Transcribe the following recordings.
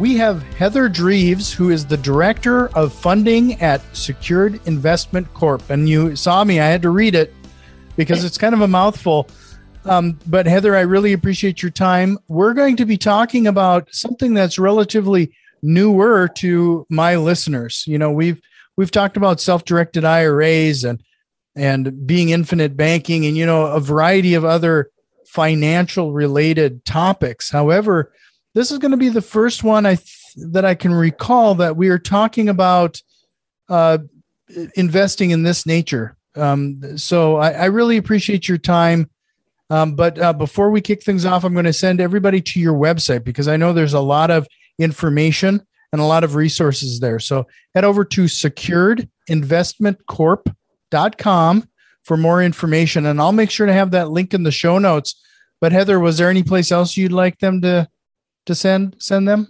We have Heather Dreves, who is the Director of Funding at Secured Investment Corp. And you saw me, I had to read it because it's kind of a mouthful. Um, but Heather, I really appreciate your time. We're going to be talking about something that's relatively newer to my listeners. You know, we've we've talked about self-directed IRAs and and being infinite banking and you know a variety of other financial related topics. However, this is going to be the first one I th- that I can recall that we are talking about uh, investing in this nature. Um, so I, I, really appreciate your time. Um, but uh, before we kick things off, I'm going to send everybody to your website because I know there's a lot of information and a lot of resources there. So head over to securedinvestmentcorp.com for more information. And I'll make sure to have that link in the show notes. But Heather, was there any place else you'd like them to to send send them?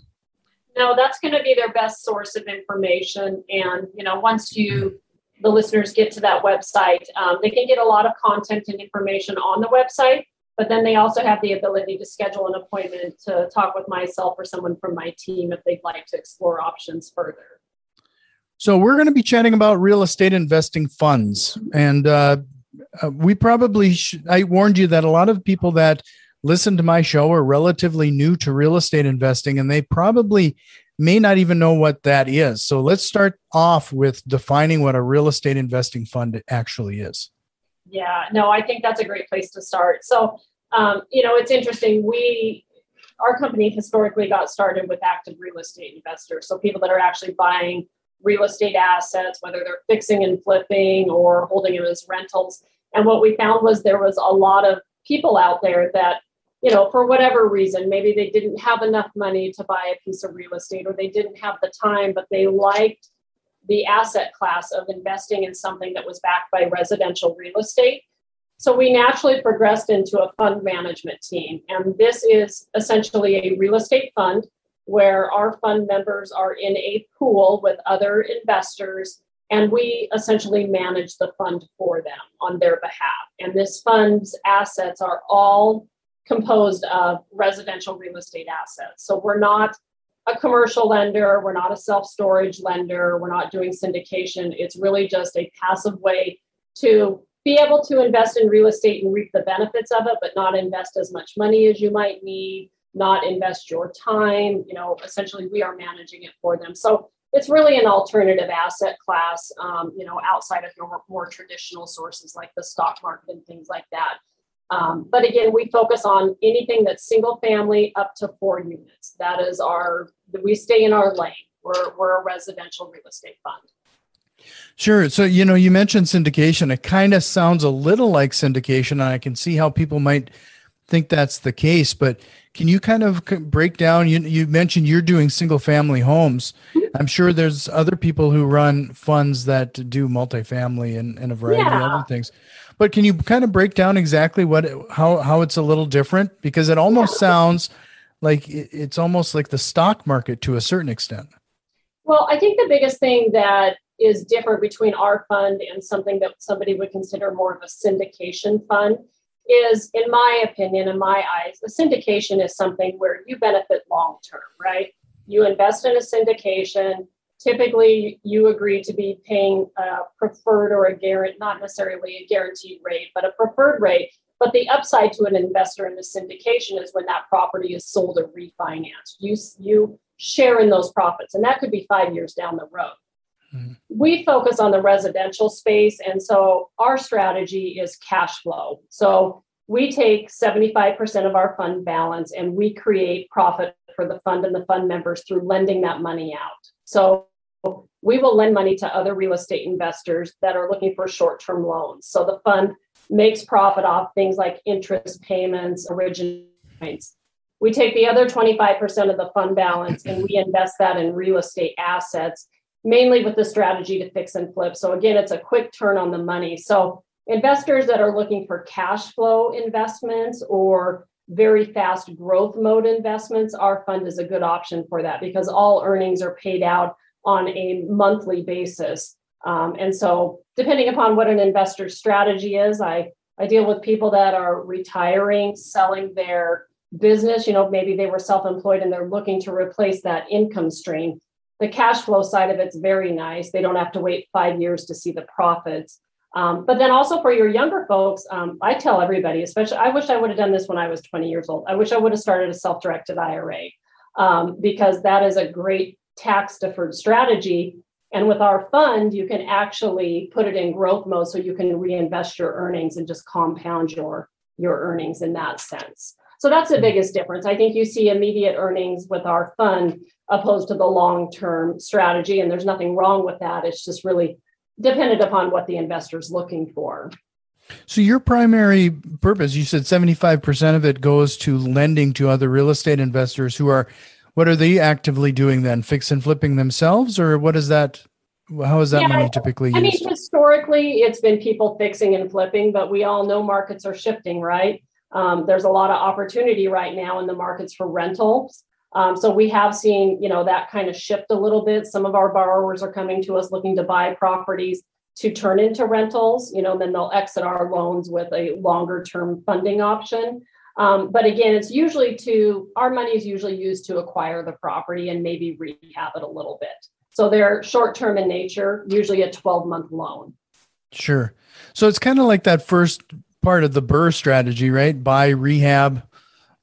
No, that's going to be their best source of information. And you know, once you the listeners get to that website, um, they can get a lot of content and information on the website but then they also have the ability to schedule an appointment to talk with myself or someone from my team if they'd like to explore options further. So we're going to be chatting about real estate investing funds, and uh, uh, we probably sh- I warned you that a lot of people that listen to my show are relatively new to real estate investing, and they probably may not even know what that is. So let's start off with defining what a real estate investing fund actually is. Yeah, no, I think that's a great place to start. So um, you know, it's interesting. We, our company historically got started with active real estate investors. So people that are actually buying real estate assets, whether they're fixing and flipping or holding them as rentals. And what we found was there was a lot of people out there that, you know, for whatever reason, maybe they didn't have enough money to buy a piece of real estate or they didn't have the time, but they liked the asset class of investing in something that was backed by residential real estate. So we naturally progressed into a fund management team. And this is essentially a real estate fund where our fund members are in a pool with other investors and we essentially manage the fund for them on their behalf. And this fund's assets are all composed of residential real estate assets. So we're not a commercial lender, we're not a self storage lender, we're not doing syndication. It's really just a passive way to be able to invest in real estate and reap the benefits of it, but not invest as much money as you might need, not invest your time. You know, essentially, we are managing it for them. So it's really an alternative asset class, um, you know, outside of your more traditional sources like the stock market and things like that. Um, but again, we focus on anything that's single family up to four units. That is our, we stay in our lane. We're, we're a residential real estate fund. Sure. So, you know, you mentioned syndication. It kind of sounds a little like syndication, and I can see how people might think that's the case. But can you kind of break down? You, you mentioned you're doing single family homes. I'm sure there's other people who run funds that do multifamily and, and a variety yeah. of other things. But can you kind of break down exactly what how how it's a little different? Because it almost sounds like it's almost like the stock market to a certain extent. Well, I think the biggest thing that is different between our fund and something that somebody would consider more of a syndication fund is, in my opinion, in my eyes, a syndication is something where you benefit long term, right? You invest in a syndication. Typically, you agree to be paying a preferred or a guarantee, not necessarily a guaranteed rate, but a preferred rate. But the upside to an investor in the syndication is when that property is sold or refinanced. You, you share in those profits, and that could be five years down the road. Mm-hmm. We focus on the residential space. And so our strategy is cash flow. So we take 75% of our fund balance and we create profit for the fund and the fund members through lending that money out. So we will lend money to other real estate investors that are looking for short term loans. So the fund makes profit off things like interest payments, original points. We take the other 25% of the fund balance and we invest that in real estate assets, mainly with the strategy to fix and flip. So again, it's a quick turn on the money. So investors that are looking for cash flow investments or very fast growth mode investments, our fund is a good option for that because all earnings are paid out on a monthly basis. Um, and so, depending upon what an investor's strategy is, I, I deal with people that are retiring, selling their business. You know, maybe they were self employed and they're looking to replace that income stream. The cash flow side of it's very nice. They don't have to wait five years to see the profits. Um, but then also for your younger folks, um, I tell everybody, especially, I wish I would have done this when I was 20 years old. I wish I would have started a self directed IRA um, because that is a great tax deferred strategy. And with our fund, you can actually put it in growth mode so you can reinvest your earnings and just compound your, your earnings in that sense. So that's the hmm. biggest difference. I think you see immediate earnings with our fund opposed to the long term strategy. And there's nothing wrong with that. It's just really dependent upon what the investor's looking for. So your primary purpose, you said 75% of it goes to lending to other real estate investors who are what are they actively doing then? Fix and flipping themselves or what is that how is that yeah, money typically I used? mean historically it's been people fixing and flipping, but we all know markets are shifting, right? Um, there's a lot of opportunity right now in the markets for rentals. Um, so we have seen, you know, that kind of shift a little bit. Some of our borrowers are coming to us looking to buy properties to turn into rentals. You know, and then they'll exit our loans with a longer term funding option. Um, but again, it's usually to our money is usually used to acquire the property and maybe rehab it a little bit. So they're short term in nature, usually a 12 month loan. Sure. So it's kind of like that first part of the BRRRR strategy, right? Buy, rehab,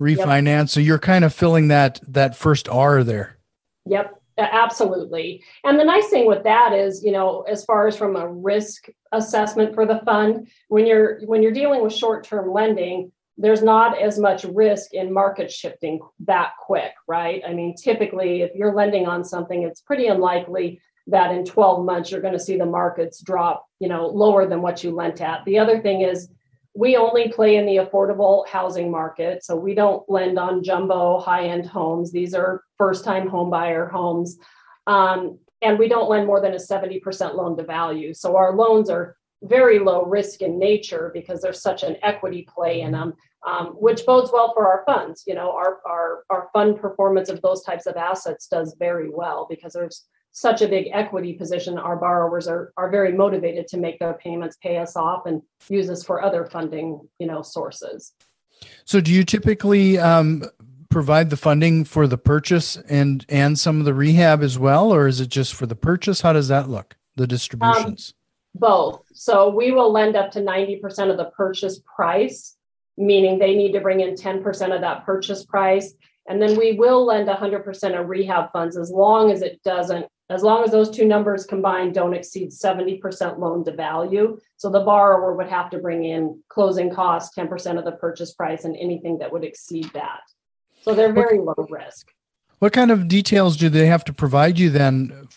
refinance. Yep. So you're kind of filling that that first R there. Yep, absolutely. And the nice thing with that is, you know, as far as from a risk assessment for the fund, when you're when you're dealing with short-term lending, there's not as much risk in market shifting that quick, right? I mean, typically if you're lending on something, it's pretty unlikely that in 12 months you're going to see the markets drop, you know, lower than what you lent at. The other thing is we only play in the affordable housing market. So we don't lend on jumbo high end homes. These are first time home buyer homes. Um, and we don't lend more than a 70% loan to value. So our loans are very low risk in nature because there's such an equity play in them, um, which bodes well for our funds. You know, our, our, our fund performance of those types of assets does very well because there's such a big equity position, our borrowers are, are very motivated to make their payments, pay us off, and use us for other funding, you know, sources. So, do you typically um, provide the funding for the purchase and and some of the rehab as well, or is it just for the purchase? How does that look? The distributions. Um, both. So we will lend up to ninety percent of the purchase price, meaning they need to bring in ten percent of that purchase price. And then we will lend 100% of rehab funds as long as it doesn't as long as those two numbers combined don't exceed 70% loan to value. So the borrower would have to bring in closing costs, 10% of the purchase price, and anything that would exceed that. So they're very low risk. What kind of details do they have to provide you then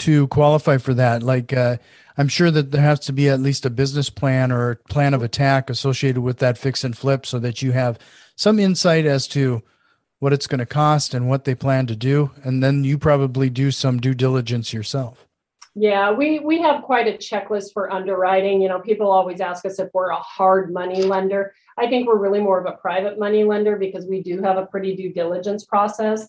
to qualify for that? Like, uh, I'm sure that there has to be at least a business plan or plan of attack associated with that fix and flip so that you have some insight as to what it's going to cost and what they plan to do. And then you probably do some due diligence yourself. Yeah we we have quite a checklist for underwriting. You know people always ask us if we're a hard money lender. I think we're really more of a private money lender because we do have a pretty due diligence process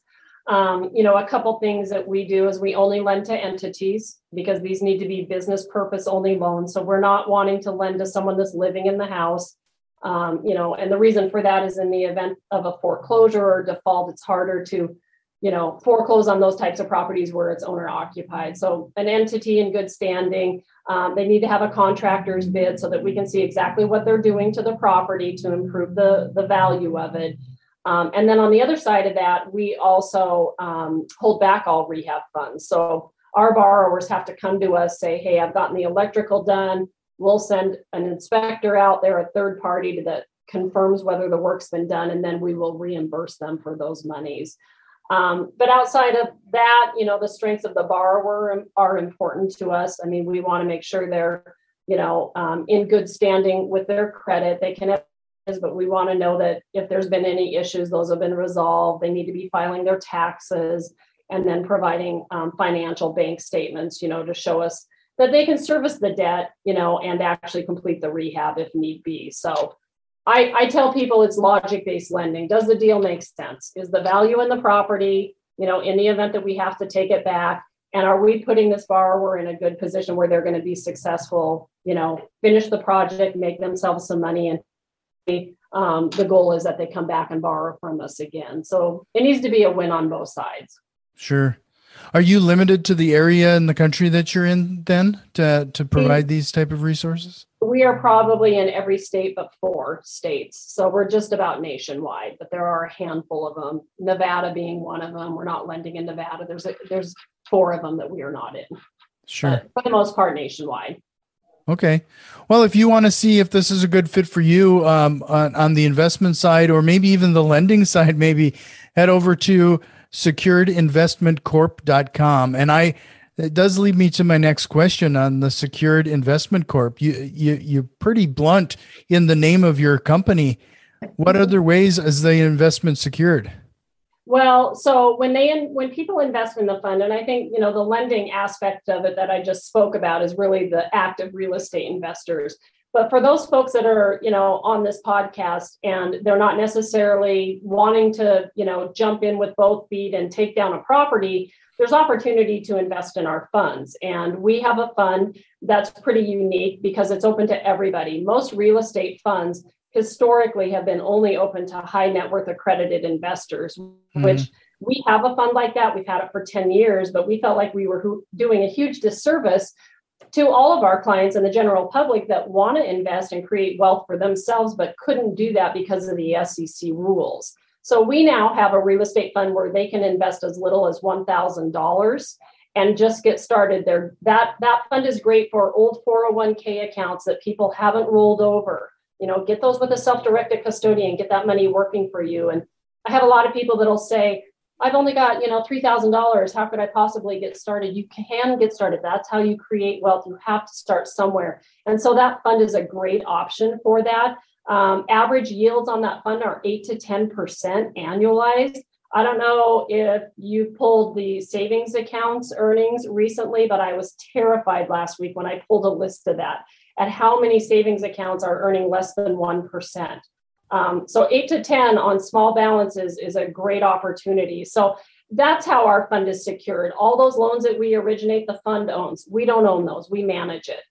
um, you know a couple things that we do is we only lend to entities because these need to be business purpose only loans so we're not wanting to lend to someone that's living in the house um, you know, and the reason for that is in the event of a foreclosure or default, it's harder to, you know, foreclose on those types of properties where it's owner occupied. So an entity in good standing, um, they need to have a contractor's bid so that we can see exactly what they're doing to the property to improve the, the value of it. Um, and then on the other side of that, we also um, hold back all rehab funds. So our borrowers have to come to us, say, hey, I've gotten the electrical done. We'll send an inspector out there, a third party that confirms whether the work's been done, and then we will reimburse them for those monies. Um, but outside of that, you know, the strengths of the borrower are important to us. I mean, we want to make sure they're, you know, um, in good standing with their credit. They can have but we want to know that if there's been any issues, those have been resolved. They need to be filing their taxes and then providing um, financial bank statements, you know, to show us that they can service the debt, you know, and actually complete the rehab if need be. So I, I tell people it's logic based lending. Does the deal make sense? Is the value in the property, you know, in the event that we have to take it back? And are we putting this borrower in a good position where they're going to be successful, you know, finish the project, make themselves some money, and um, the goal is that they come back and borrow from us again. So it needs to be a win on both sides. Sure. Are you limited to the area in the country that you're in then to, to provide these type of resources? We are probably in every state but four states. So we're just about nationwide, but there are a handful of them, Nevada being one of them. We're not lending in Nevada. There's a, there's four of them that we are not in. Sure. But for the most part, nationwide. Okay. Well, if you want to see if this is a good fit for you um, on, on the investment side or maybe even the lending side, maybe head over to securedinvestmentcorp.com. And I, it does lead me to my next question on the Secured Investment Corp. You, you, you're pretty blunt in the name of your company. What other ways is the investment secured? Well, so when they when people invest in the fund, and I think you know the lending aspect of it that I just spoke about is really the active real estate investors. But for those folks that are, you know, on this podcast and they're not necessarily wanting to, you know, jump in with both feet and take down a property, there's opportunity to invest in our funds. And we have a fund that's pretty unique because it's open to everybody. Most real estate funds historically have been only open to high net worth accredited investors, mm-hmm. which we have a fund like that. We've had it for 10 years, but we felt like we were doing a huge disservice to all of our clients and the general public that want to invest and create wealth for themselves, but couldn't do that because of the SEC rules. So we now have a real estate fund where they can invest as little as $1,000 and just get started there. That, that fund is great for old 401k accounts that people haven't rolled over. You know, get those with a self-directed custodian, get that money working for you. And I have a lot of people that'll say, I've only got, you know, $3,000. How could I possibly get started? You can get started. That's how you create wealth. You have to start somewhere. And so that fund is a great option for that. Um, average yields on that fund are 8 to 10% annualized. I don't know if you pulled the savings accounts earnings recently, but I was terrified last week when I pulled a list of that at how many savings accounts are earning less than 1%. Um, so eight to 10 on small balances is a great opportunity. So that's how our fund is secured. All those loans that we originate, the fund owns. We don't own those, we manage it.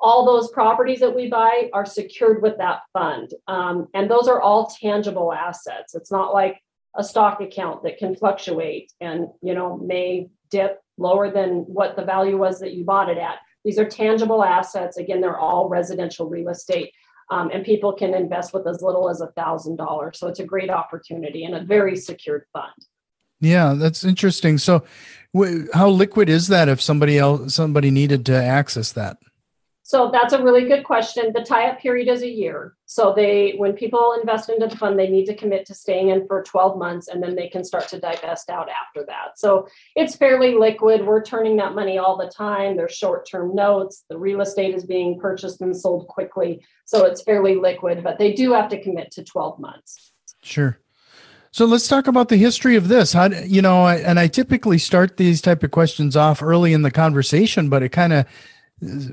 All those properties that we buy are secured with that fund. Um, and those are all tangible assets. It's not like a stock account that can fluctuate and you know may dip lower than what the value was that you bought it at. These are tangible assets. Again, they're all residential real estate um, and people can invest with as little as a thousand dollars. So it's a great opportunity and a very secured fund. Yeah, that's interesting. So, how liquid is that if somebody else somebody needed to access that? So that's a really good question. The tie-up period is a year. So they, when people invest into the fund, they need to commit to staying in for 12 months, and then they can start to divest out after that. So it's fairly liquid. We're turning that money all the time. There's short-term notes. The real estate is being purchased and sold quickly, so it's fairly liquid. But they do have to commit to 12 months. Sure. So let's talk about the history of this. How you know, and I typically start these type of questions off early in the conversation, but it kind of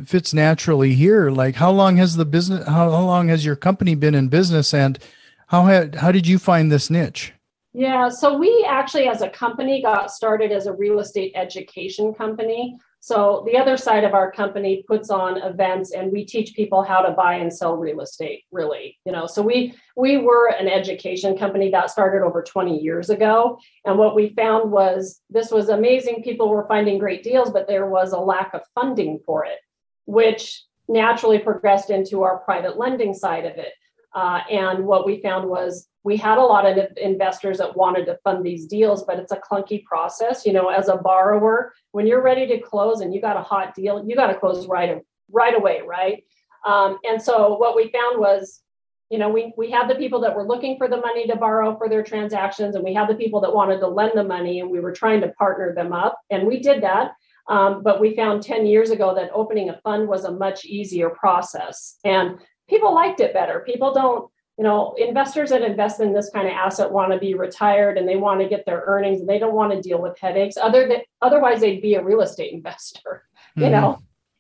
fits naturally here. Like, how long has the business? How, how long has your company been in business, and how had how did you find this niche? Yeah, so we actually, as a company, got started as a real estate education company. So the other side of our company puts on events and we teach people how to buy and sell real estate really you know? So we we were an education company that started over 20 years ago. And what we found was this was amazing. People were finding great deals but there was a lack of funding for it which naturally progressed into our private lending side of it uh, and what we found was we had a lot of investors that wanted to fund these deals, but it's a clunky process. You know, as a borrower, when you're ready to close and you got a hot deal, you got to close right right away, right? Um, and so what we found was, you know, we we had the people that were looking for the money to borrow for their transactions, and we had the people that wanted to lend the money, and we were trying to partner them up, and we did that. Um, but we found 10 years ago that opening a fund was a much easier process, and people liked it better. People don't you know, investors that invest in this kind of asset want to be retired and they want to get their earnings and they don't want to deal with headaches. Other than otherwise, they'd be a real estate investor, you mm-hmm. know.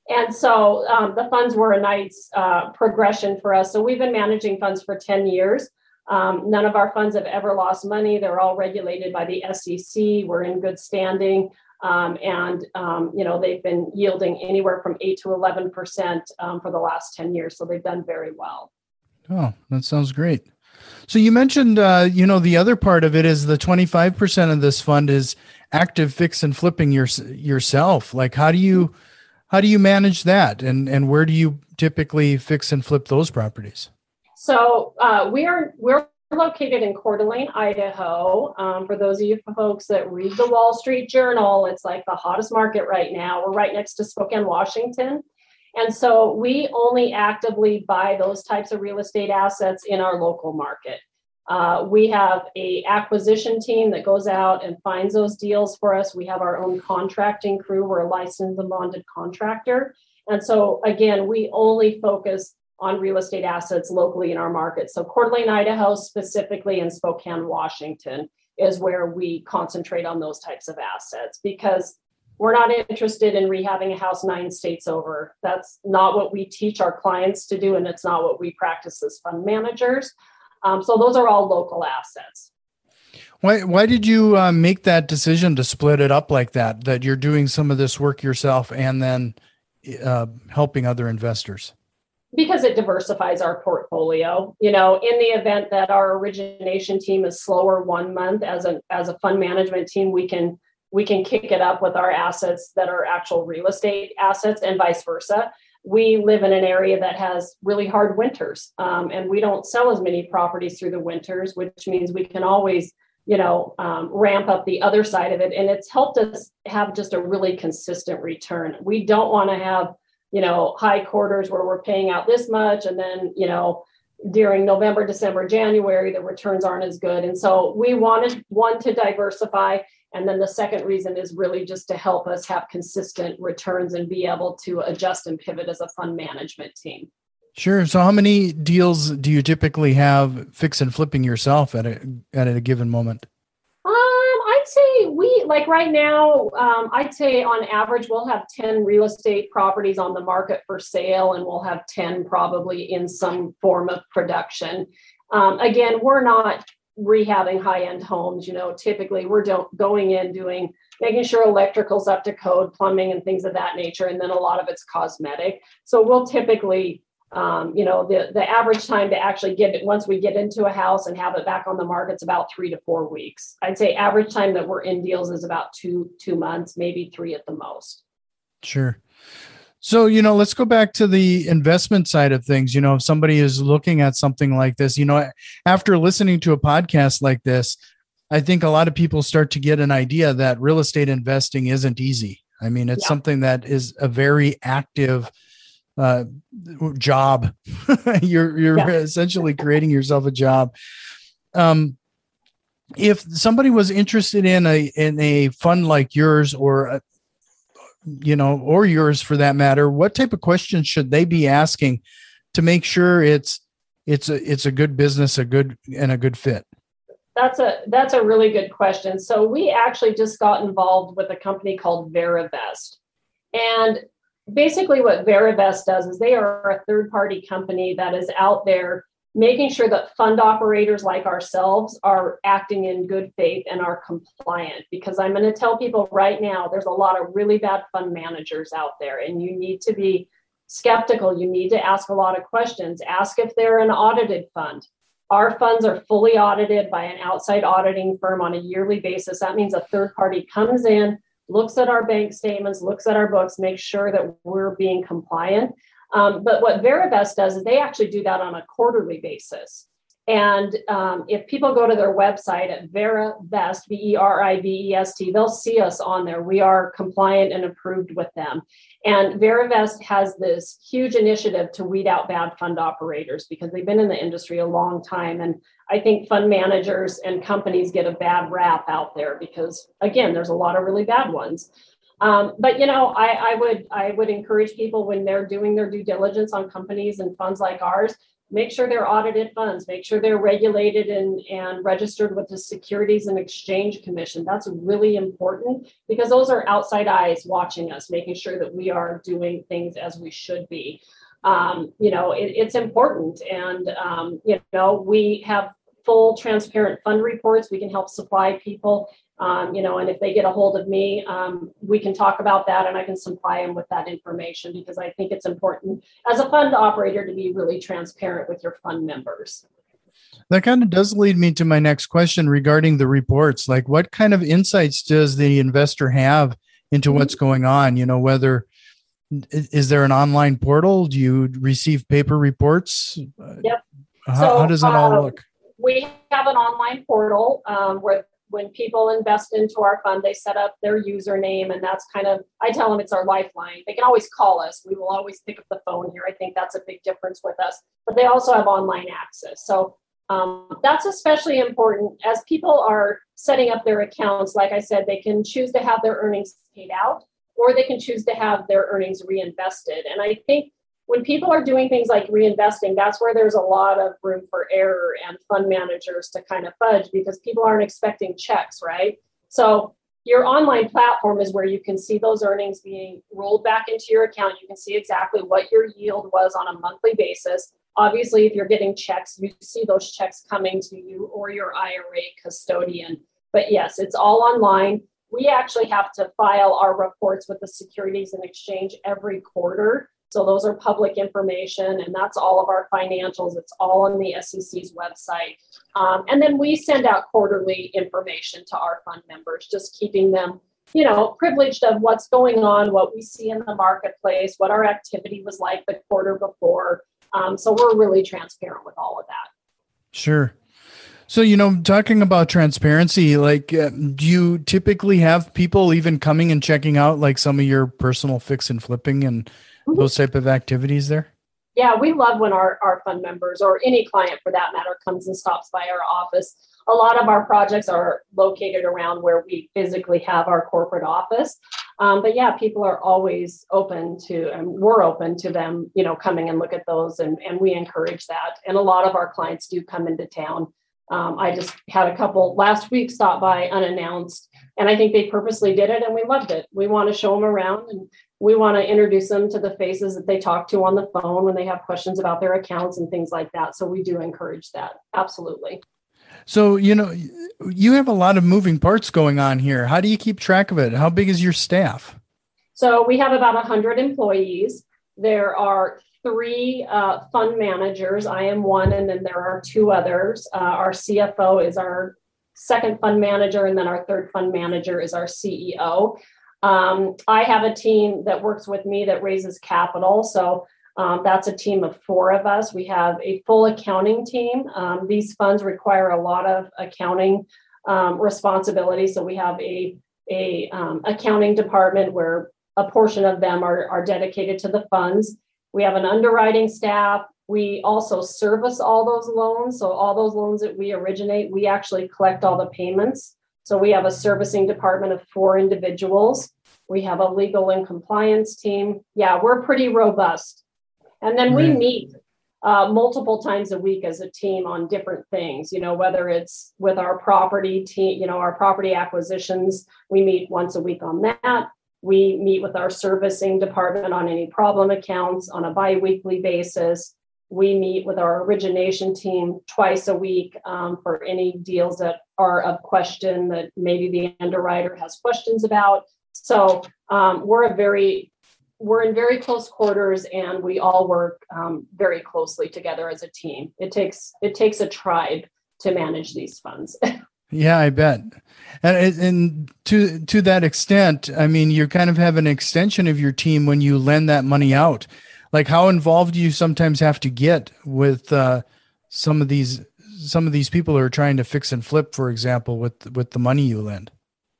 And so um, the funds were a nice uh, progression for us. So we've been managing funds for 10 years. Um, none of our funds have ever lost money. They're all regulated by the SEC. We're in good standing. Um, and um, you know they've been yielding anywhere from 8 to 11 percent um, for the last 10 years so they've done very well. Oh that sounds great. So you mentioned uh, you know the other part of it is the 25 percent of this fund is active fix and flipping your, yourself. Like how do you how do you manage that? And and where do you typically fix and flip those properties? So uh, we are we're located in Coeur d'Alene, Idaho. Um, for those of you folks that read the Wall Street Journal, it's like the hottest market right now. We're right next to Spokane, Washington. And so we only actively buy those types of real estate assets in our local market. Uh, we have a acquisition team that goes out and finds those deals for us. We have our own contracting crew. We're a licensed and bonded contractor. And so again, we only focus on real estate assets locally in our market. So Coeur d'Alene, Idaho, specifically in Spokane, Washington, is where we concentrate on those types of assets because we're not interested in rehabbing a house nine states over. That's not what we teach our clients to do, and it's not what we practice as fund managers. Um, so those are all local assets. Why why did you uh, make that decision to split it up like that? That you're doing some of this work yourself and then uh, helping other investors because it diversifies our portfolio you know in the event that our origination team is slower one month as a as a fund management team we can we can kick it up with our assets that are actual real estate assets and vice versa. We live in an area that has really hard winters um, and we don't sell as many properties through the winters which means we can always you know um, ramp up the other side of it. And it's helped us have just a really consistent return. We don't want to have you know, high quarters where we're paying out this much. And then, you know, during November, December, January, the returns aren't as good. And so we wanted one to diversify. And then the second reason is really just to help us have consistent returns and be able to adjust and pivot as a fund management team. Sure. So how many deals do you typically have fix and flipping yourself at a at a given moment? We like right now, um, I'd say on average, we'll have 10 real estate properties on the market for sale, and we'll have 10 probably in some form of production. Um, again, we're not rehabbing high end homes. You know, typically we're do- going in doing making sure electrical's up to code, plumbing, and things of that nature, and then a lot of it's cosmetic. So we'll typically um, you know the the average time to actually get it once we get into a house and have it back on the market is about three to four weeks. I'd say average time that we're in deals is about two two months maybe three at the most. Sure. So you know let's go back to the investment side of things. You know if somebody is looking at something like this you know after listening to a podcast like this i think a lot of people start to get an idea that real estate investing isn't easy. I mean it's yeah. something that is a very active uh, job. you're you're yeah. essentially creating yourself a job. Um, if somebody was interested in a in a fund like yours or a, uh, you know or yours for that matter, what type of questions should they be asking to make sure it's it's a it's a good business, a good and a good fit? That's a that's a really good question. So we actually just got involved with a company called Verivest. And basically what Verivest does is they are a third party company that is out there making sure that fund operators like ourselves are acting in good faith and are compliant. Because i'm going to tell people right now there's a lot of really bad fund managers out there and you need to be skeptical. You need to ask a lot of questions. Ask if they're an audited fund. Our funds are fully audited by an outside auditing firm on a yearly basis. That means a third party comes in looks at our bank statements, looks at our books, makes sure that we're being compliant. Um, but what Verivest does is they actually do that on a quarterly basis. And um, if people go to their website at Verivest, V E R I V E S T, they'll see us on there. We are compliant and approved with them. And Verivest has this huge initiative to weed out bad fund operators because they've been in the industry a long time. And I think fund managers and companies get a bad rap out there because, again, there's a lot of really bad ones. Um, but you know, I, I would I would encourage people when they're doing their due diligence on companies and funds like ours make sure they're audited funds, make sure they're regulated and, and registered with the Securities and Exchange Commission. That's really important because those are outside eyes watching us, making sure that we are doing things as we should be. Um, you know, it, it's important. And, um, you know, we have full transparent fund reports. We can help supply people um, you know, and if they get a hold of me, um, we can talk about that and I can supply them with that information because I think it's important as a fund operator to be really transparent with your fund members. That kind of does lead me to my next question regarding the reports. Like, what kind of insights does the investor have into what's mm-hmm. going on? You know, whether is there an online portal? Do you receive paper reports? Yep. How, so, how does that all uh, look? We have an online portal um, where when people invest into our fund, they set up their username, and that's kind of, I tell them it's our lifeline. They can always call us. We will always pick up the phone here. I think that's a big difference with us. But they also have online access. So um, that's especially important as people are setting up their accounts. Like I said, they can choose to have their earnings paid out or they can choose to have their earnings reinvested. And I think when people are doing things like reinvesting, that's where there's a lot of room for error and fund managers to kind of fudge because people aren't expecting checks, right? So your online platform is where you can see those earnings being rolled back into your account. You can see exactly what your yield was on a monthly basis. Obviously, if you're getting checks, you see those checks coming to you or your IRA custodian. But yes, it's all online. We actually have to file our reports with the Securities and Exchange every quarter. So those are public information, and that's all of our financials. It's all on the SEC's website. Um, and then we send out quarterly information to our fund members, just keeping them, you know, privileged of what's going on, what we see in the marketplace, what our activity was like the quarter before. Um, so we're really transparent with all of that. Sure. So, you know, talking about transparency, like, uh, do you typically have people even coming and checking out like some of your personal fix and flipping and mm-hmm. those type of activities there? Yeah, we love when our, our fund members or any client for that matter comes and stops by our office. A lot of our projects are located around where we physically have our corporate office. Um, but yeah, people are always open to, and we're open to them, you know, coming and look at those, and, and we encourage that. And a lot of our clients do come into town. Um, I just had a couple last week stop by unannounced, and I think they purposely did it, and we loved it. We want to show them around and we want to introduce them to the faces that they talk to on the phone when they have questions about their accounts and things like that. So we do encourage that. Absolutely. So, you know, you have a lot of moving parts going on here. How do you keep track of it? How big is your staff? So, we have about 100 employees. There are three uh, fund managers. I am one, and then there are two others. Uh, our CFO is our second fund manager, and then our third fund manager is our CEO. Um, I have a team that works with me that raises capital. So um, that's a team of four of us. We have a full accounting team. Um, these funds require a lot of accounting um, responsibility. So we have a, a um, accounting department where a portion of them are, are dedicated to the funds. We have an underwriting staff. We also service all those loans. So all those loans that we originate, we actually collect all the payments. So we have a servicing department of four individuals. We have a legal and compliance team. Yeah, we're pretty robust. And then we meet uh, multiple times a week as a team on different things, you know, whether it's with our property team, you know, our property acquisitions, we meet once a week on that. We meet with our servicing department on any problem accounts on a bi weekly basis. We meet with our origination team twice a week um, for any deals that are of question that maybe the underwriter has questions about. So um, we're a very we're in very close quarters and we all work um, very closely together as a team. It takes it takes a tribe to manage these funds. yeah, I bet. And and to to that extent, I mean, you kind of have an extension of your team when you lend that money out like how involved do you sometimes have to get with uh, some of these some of these people who are trying to fix and flip for example with with the money you lend?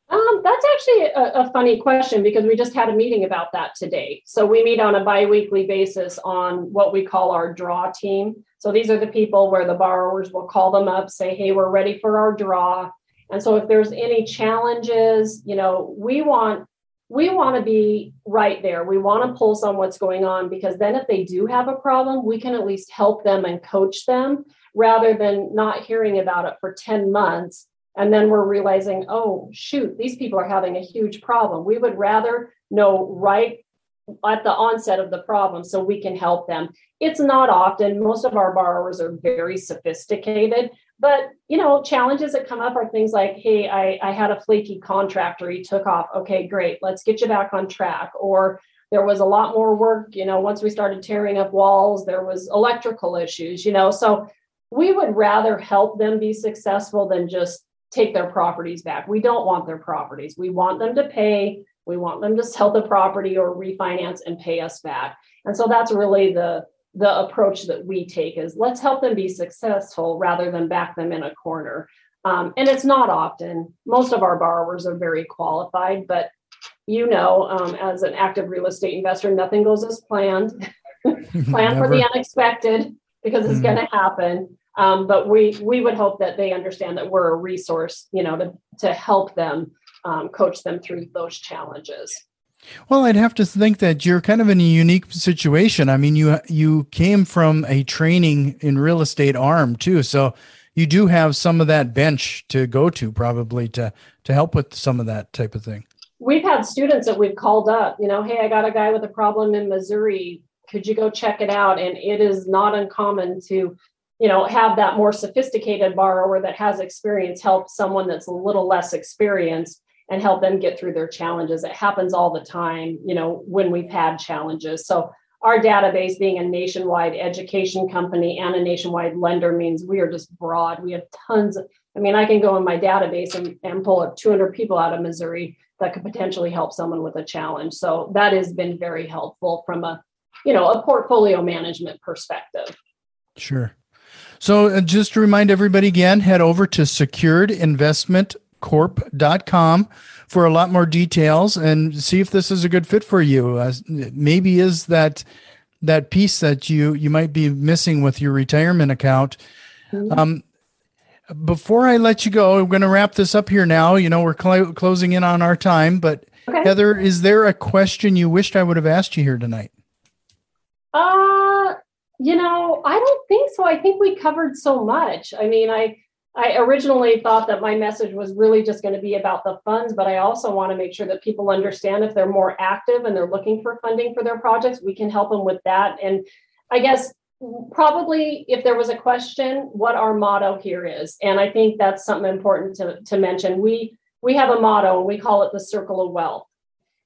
Um, that's actually a, a funny question because we just had a meeting about that today. So we meet on a biweekly basis on what we call our draw team. So these are the people where the borrowers will call them up say hey we're ready for our draw. And so if there's any challenges you know we want we want to be right there. We want to pulse on what's going on because then if they do have a problem, we can at least help them and coach them rather than not hearing about it for 10 months. And then we're realizing, oh, shoot, these people are having a huge problem. We would rather know right at the onset of the problem so we can help them. It's not often, most of our borrowers are very sophisticated, but you know, challenges that come up are things like, hey, I, I had a flaky contractor, he took off. Okay, great, let's get you back on track. Or there was a lot more work, you know, once we started tearing up walls, there was electrical issues, you know. So we would rather help them be successful than just take their properties back. We don't want their properties. We want them to pay we want them to sell the property or refinance and pay us back. And so that's really the the approach that we take is let's help them be successful rather than back them in a corner. Um, and it's not often. Most of our borrowers are very qualified, but you know, um, as an active real estate investor, nothing goes as planned. Plan for the unexpected because it's mm-hmm. going to happen. Um, but we we would hope that they understand that we're a resource, you know, to to help them um, coach them through those challenges. Well, I'd have to think that you're kind of in a unique situation. I mean, you you came from a training in real estate arm too, so you do have some of that bench to go to probably to to help with some of that type of thing. We've had students that we've called up, you know, hey, I got a guy with a problem in Missouri. Could you go check it out? And it is not uncommon to you know have that more sophisticated borrower that has experience help someone that's a little less experienced and help them get through their challenges. It happens all the time, you know, when we've had challenges. So our database being a nationwide education company and a nationwide lender means we are just broad. We have tons of, I mean, I can go in my database and, and pull up 200 people out of Missouri that could potentially help someone with a challenge. So that has been very helpful from a, you know, a portfolio management perspective. Sure. So uh, just to remind everybody again, head over to Secured Investment corp.com for a lot more details and see if this is a good fit for you. Uh, maybe is that that piece that you you might be missing with your retirement account. Mm-hmm. Um, before I let you go, I'm going to wrap this up here now. You know, we're cl- closing in on our time, but okay. Heather, is there a question you wished I would have asked you here tonight? Uh, you know, I don't think so. I think we covered so much. I mean, I I originally thought that my message was really just going to be about the funds, but I also want to make sure that people understand if they're more active and they're looking for funding for their projects, we can help them with that. And I guess probably if there was a question, what our motto here is. And I think that's something important to, to mention. We we have a motto and we call it the circle of wealth.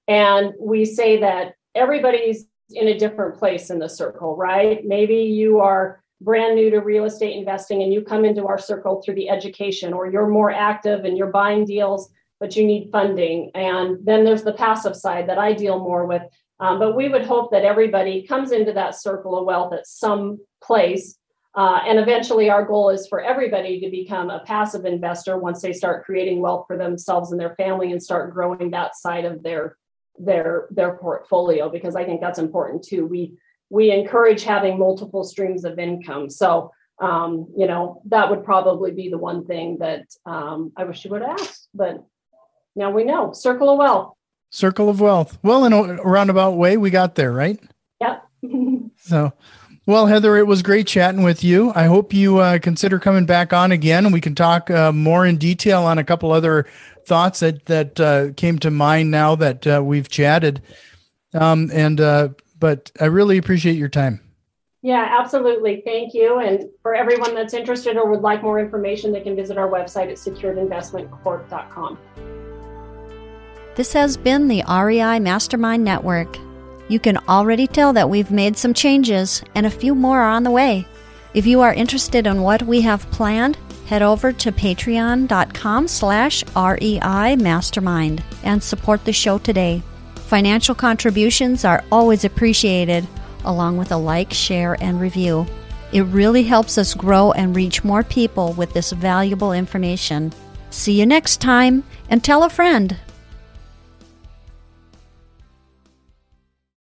And we say that everybody's in a different place in the circle, right? Maybe you are brand new to real estate investing and you come into our circle through the education or you're more active and you're buying deals but you need funding. And then there's the passive side that i deal more with. Um, but we would hope that everybody comes into that circle of wealth at some place. Uh, and eventually our goal is for everybody to become a passive investor once they start creating wealth for themselves and their family and start growing that side of their their their portfolio because i think that's important too. We we encourage having multiple streams of income. So, um, you know, that would probably be the one thing that um, I wish you would have asked, but now we know. Circle of wealth. Circle of wealth. Well, in a roundabout way, we got there, right? Yep. so, well, Heather, it was great chatting with you. I hope you uh, consider coming back on again, we can talk uh, more in detail on a couple other thoughts that that uh, came to mind now that uh, we've chatted. Um, and uh, but I really appreciate your time. Yeah, absolutely. Thank you. And for everyone that's interested or would like more information, they can visit our website at securedinvestmentcorp.com. This has been the REI Mastermind Network. You can already tell that we've made some changes and a few more are on the way. If you are interested in what we have planned, head over to patreon.com slash REI Mastermind and support the show today. Financial contributions are always appreciated, along with a like, share, and review. It really helps us grow and reach more people with this valuable information. See you next time, and tell a friend.